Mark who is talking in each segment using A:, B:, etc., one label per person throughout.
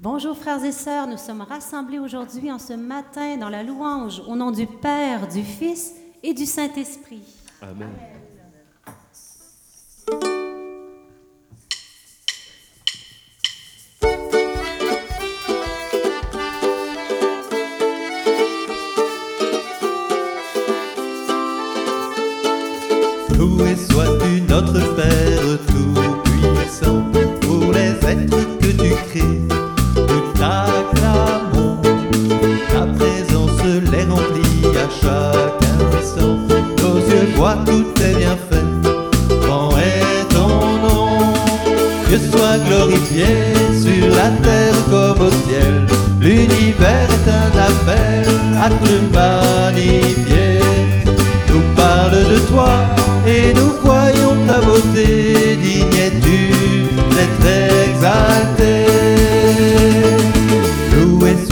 A: Bonjour frères et sœurs, nous sommes rassemblés aujourd'hui en ce matin dans la louange au nom du Père, du Fils et du Saint-Esprit.
B: Amen.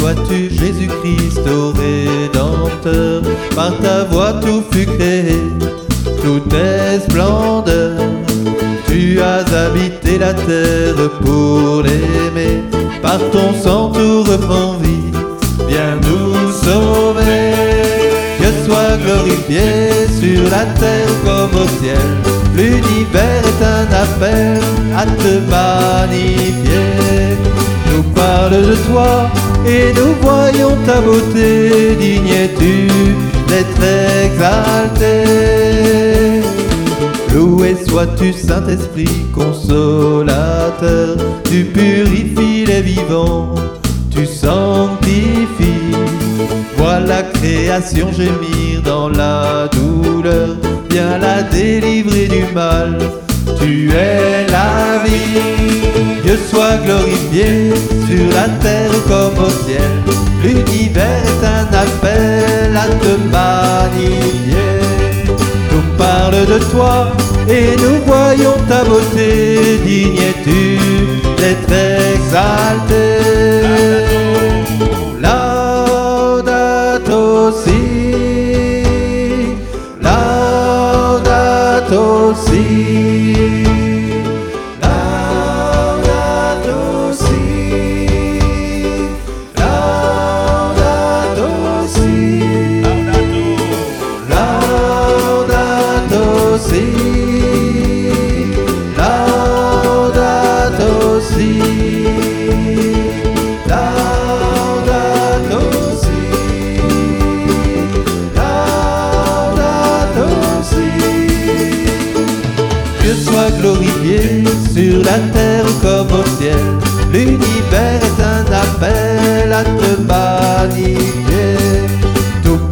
C: Loué sois-tu Jésus-Christ au Rédempteur. Par ta voix tout fut créé, tout est splendeur. Tu as habité la terre pour l'aimer. Par ton sang tout reprend vie, viens nous sauver. Dieu soit glorifié sur la terre comme au ciel. L'univers est un appel à te magnifier. Nous parle de toi et nous voyons ta beauté. Digne es-tu d'être exalté. Loué sois-tu, Saint-Esprit consolateur, tu purifies les vivants, tu sanctifies. Vois la création gémir dans la douleur, viens la délivrer du mal, tu es la vie. Dieu soit glorifié sur la terre comme au ciel, l'univers est un appel à te magnifier nous parle de toi et nous voyons ta beauté. Digne es-tu d'être exalté?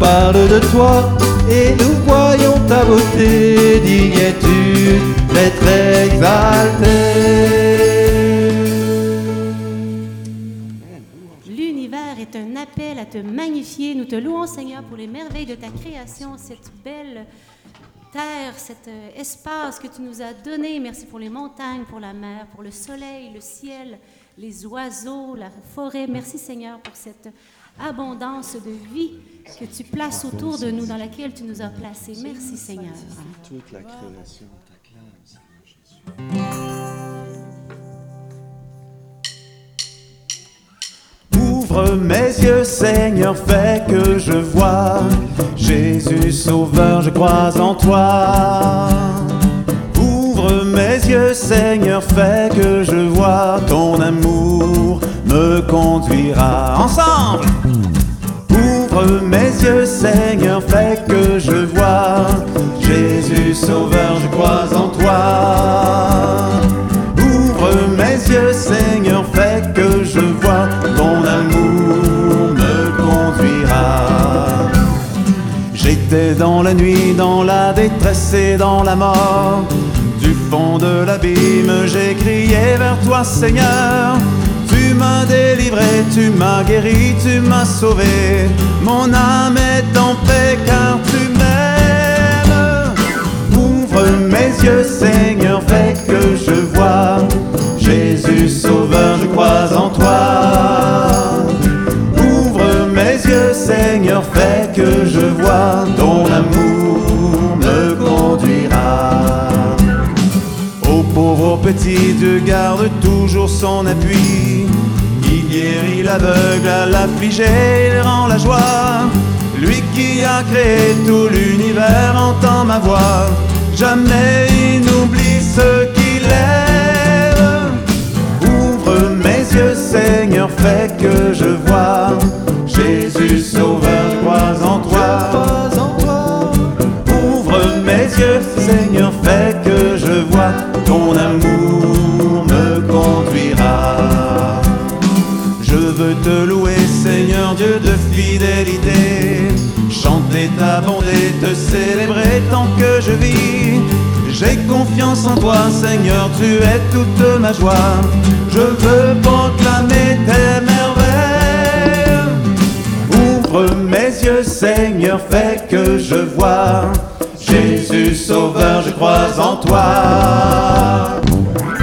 C: Parle de toi et nous voyons ta beauté. Es-tu d'être exalté.
A: L'univers est un appel à te magnifier. Nous te louons, Seigneur, pour les merveilles de ta création, cette belle terre, cet euh, espace que tu nous as donné. Merci pour les montagnes, pour la mer, pour le soleil, le ciel, les oiseaux, la forêt. Merci, Seigneur, pour cette abondance de vie que tu places autour de nous, dans laquelle tu nous as placés. Merci, Seigneur.
B: Toute la création t'acclame, Seigneur Jésus.
D: Ouvre mes yeux, Seigneur, fais que je vois Jésus Sauveur, je crois en toi. Ouvre mes yeux, Seigneur, fais que je vois ton amour me conduira ensemble. Ouvre mes yeux, Seigneur, fais que je vois Jésus Sauveur, je crois en toi. Ouvre mes yeux, Seigneur, fais que je vois ton amour me conduira. J'étais dans la nuit, dans la détresse et dans la mort. Du fond de l'abîme, j'ai crié vers toi, Seigneur. Tu m'as délivré, tu m'as guéri, tu m'as sauvé. Mon âme est en paix Dieu garde toujours son appui. Il guérit l'aveugle à l'affligé, il rend la joie. Lui qui a créé tout l'univers entend ma voix. Jamais il n'oublie ce qu'il aime. Ouvre mes yeux, Seigneur, fais que je vois. Jésus Sauveur, crois en toi. Ouvre mes yeux, Seigneur, fais que je vois. Ton amour fidélité. Chanter ta bonté, te célébrer tant que je vis. J'ai confiance en toi, Seigneur, tu es toute ma joie. Je veux proclamer tes merveilles. Ouvre mes yeux, Seigneur, fais que je vois. Jésus Sauveur, je crois en toi.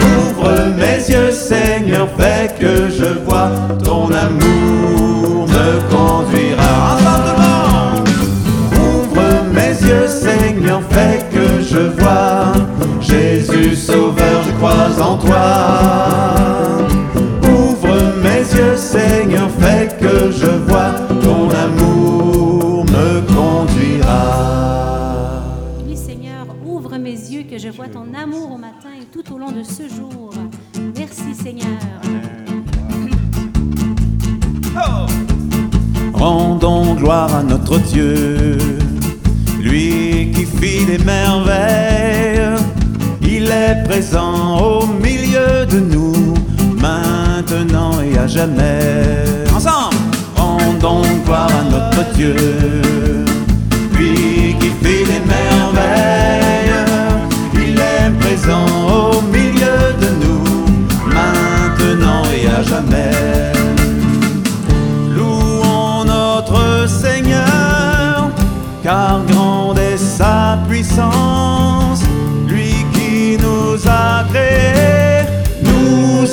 D: Ouvre mes yeux, Seigneur, fais que je vois. Ton amour conduira. Ouvre mes yeux, Seigneur, fais Il est présent au milieu de nous, maintenant et à jamais. Ensemble, rendons gloire à notre Dieu, lui qui fit des merveilles. Il est présent au milieu de nous, maintenant et à jamais. Louons notre Seigneur,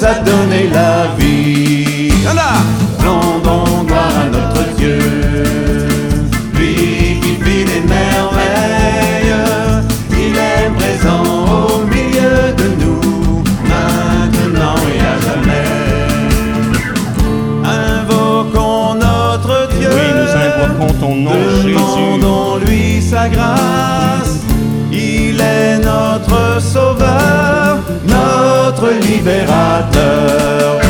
D: a donné la vie. Rendons gloire à notre Dieu, lui qui fit des merveilles. Il est présent au milieu de nous, maintenant et à jamais. Invoquons notre Dieu.
B: Oui, nous invoquons ton nom, Jésus.
D: Demandons-lui sa grâce. Il est notre sauveur, libérateur.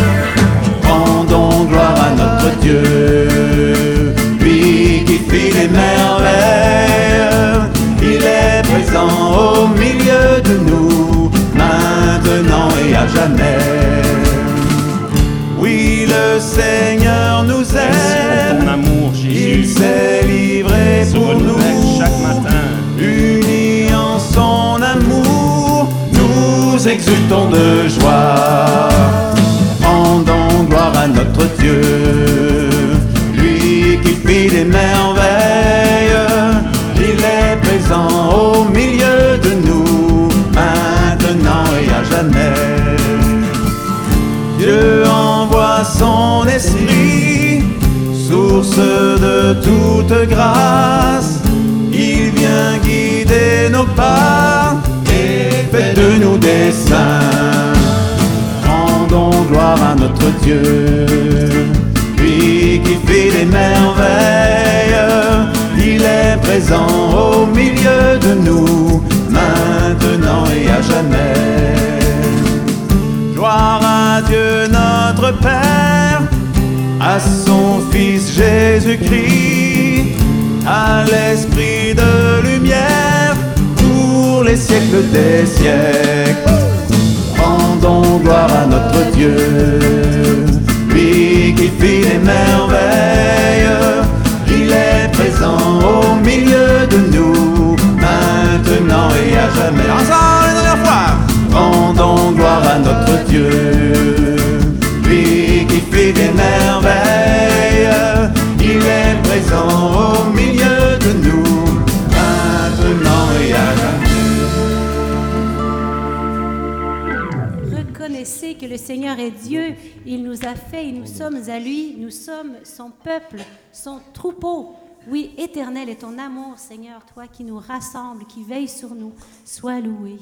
D: Rendons gloire à notre Dieu, lui qui fit les merveilles. Il est présent au milieu de nous, maintenant et à jamais. Oui, le Seigneur nous
B: Merci
D: aime.
B: pour ton amour,
D: Il
B: Jésus.
D: s'est nous exultons de joie. Rendons gloire à notre Dieu, lui qui fit des merveilles. Il est présent au milieu de nous, maintenant et à jamais. Dieu envoie son esprit, source de toute grâce. Il vient guider nos pas de nous des saints. Rendons gloire à notre Dieu, lui qui fait des merveilles. Il est présent au milieu de nous, maintenant et à jamais. Gloire à Dieu notre Père, à son Fils Jésus-Christ, à l'Esprit de pour les siècles des siècles.
A: Reconnaissez que le Seigneur est Dieu. Il nous a fait et nous sommes à lui. Nous sommes son peuple, son troupeau. Oui, éternel est ton amour, Seigneur, toi qui nous rassemble, qui veille sur nous. Sois loué.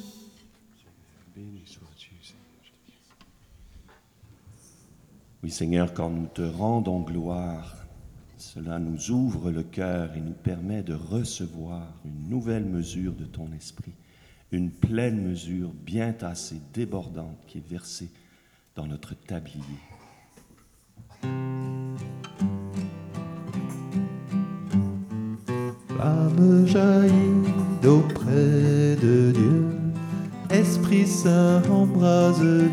B: Oui Seigneur, quand nous te rendons gloire, cela nous ouvre le cœur et nous permet de recevoir une nouvelle mesure de ton esprit, une pleine mesure bien tassée, débordante, qui est versée dans notre tablier.
C: Flamme jaillit d'auprès de Dieu, Esprit Saint embrase-nous,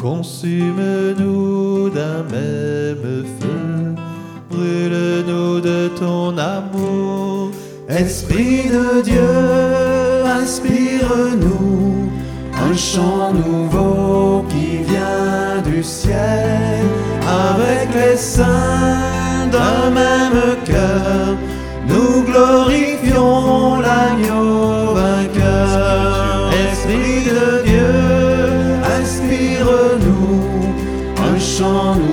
C: consume-nous d'un même feu, brûle-nous de ton amour.
D: Esprit de Dieu, inspire-nous un chant nouveau qui vient du ciel avec les saints d'un même cœur. Nous glorifions l'agneau vainqueur. Esprit de Dieu, inspire-nous un chant nouveau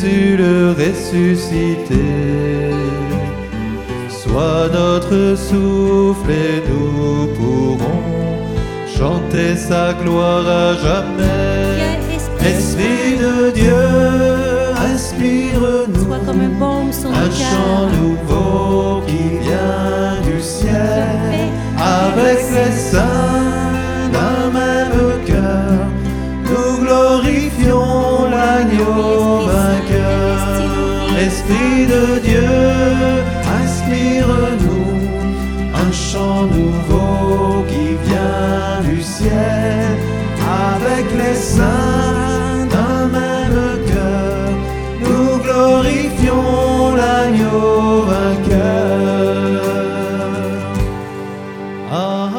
C: Jésus le ressuscité. Sois notre souffle et nous pourrons chanter sa gloire à jamais.
A: Esprit
C: de Dieu, inspire-nous
A: comme un baume sur nos
C: un chant nouveau qui vient du ciel avec les saints Amen.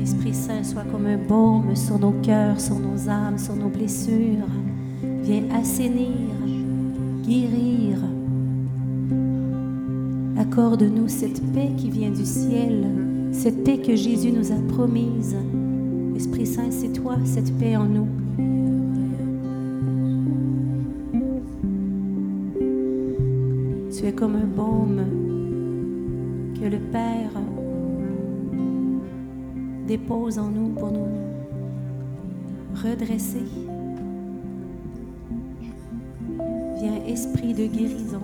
A: Esprit Saint, sois comme un baume sur nos cœurs, sur nos âmes, sur nos blessures. Viens assainir, guérir. Accorde-nous cette paix qui vient du ciel, cette paix que Jésus nous a promise. Esprit Saint, c'est toi, cette paix en nous. Tu es comme un baume que le Père dépose en nous pour nous redresser. Esprit de guérison,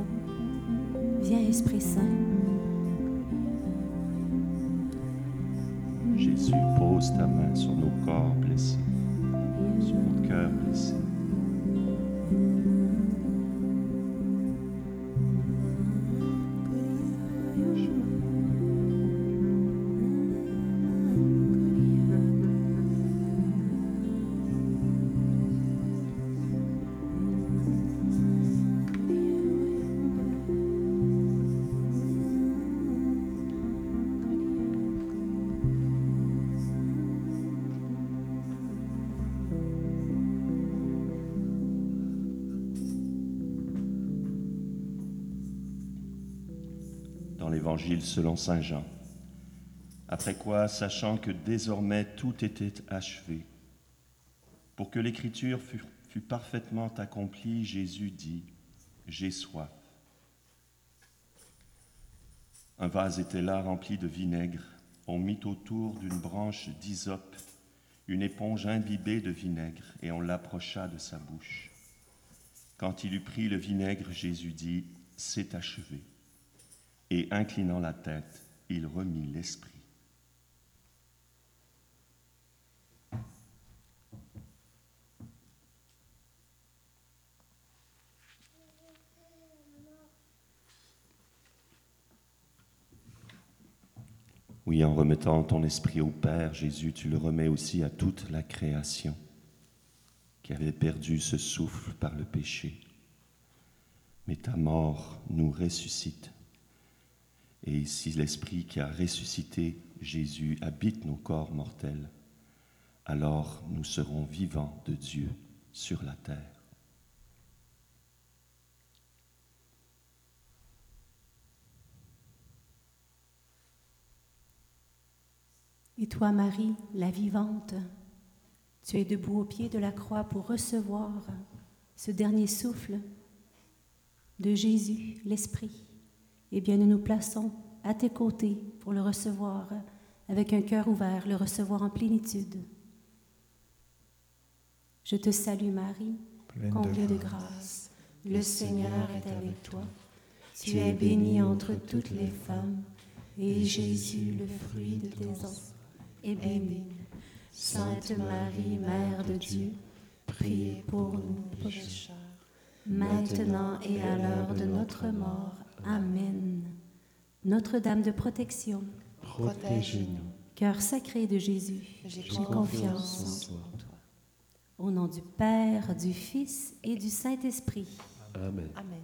A: viens Esprit Saint.
B: Jésus, pose ta main sur nos corps blessés, sur nos cœurs blessés. Selon Saint Jean. Après quoi, sachant que désormais tout était achevé, pour que l'Écriture fût, fût parfaitement accomplie, Jésus dit, J'ai soif. Un vase était là rempli de vinaigre. On mit autour d'une branche d'hysope une éponge imbibée de vinaigre et on l'approcha de sa bouche. Quand il eut pris le vinaigre, Jésus dit, C'est achevé. Et inclinant la tête, il remit l'esprit. Oui, en remettant ton esprit au Père, Jésus, tu le remets aussi à toute la création. qui avait perdu ce souffle par le péché. Mais ta mort nous ressuscite. Et si l'Esprit qui a ressuscité Jésus habite nos corps mortels, alors nous serons vivants de Dieu sur la terre.
A: Et toi, Marie, la vivante, tu es debout au pied de la croix pour recevoir ce dernier souffle de Jésus, l'Esprit. Eh bien, nous nous plaçons à tes côtés pour le recevoir avec un cœur ouvert, le recevoir en plénitude. Je te salue, Marie, comblée de grâce. Le Seigneur est avec toi. Tu es bénie entre toutes les femmes, et Jésus, le fruit de tes os, est béni. Sainte Marie, Mère de Dieu, priez pour nous pécheurs, maintenant et à l'heure de notre mort. Amen. Notre-Dame de protection,
E: Protège-nous.
A: cœur sacré de Jésus,
E: J'ai
A: confiance en toi. Au nom du Père, du Fils et du Saint-Esprit.
E: Amen.
F: Amen.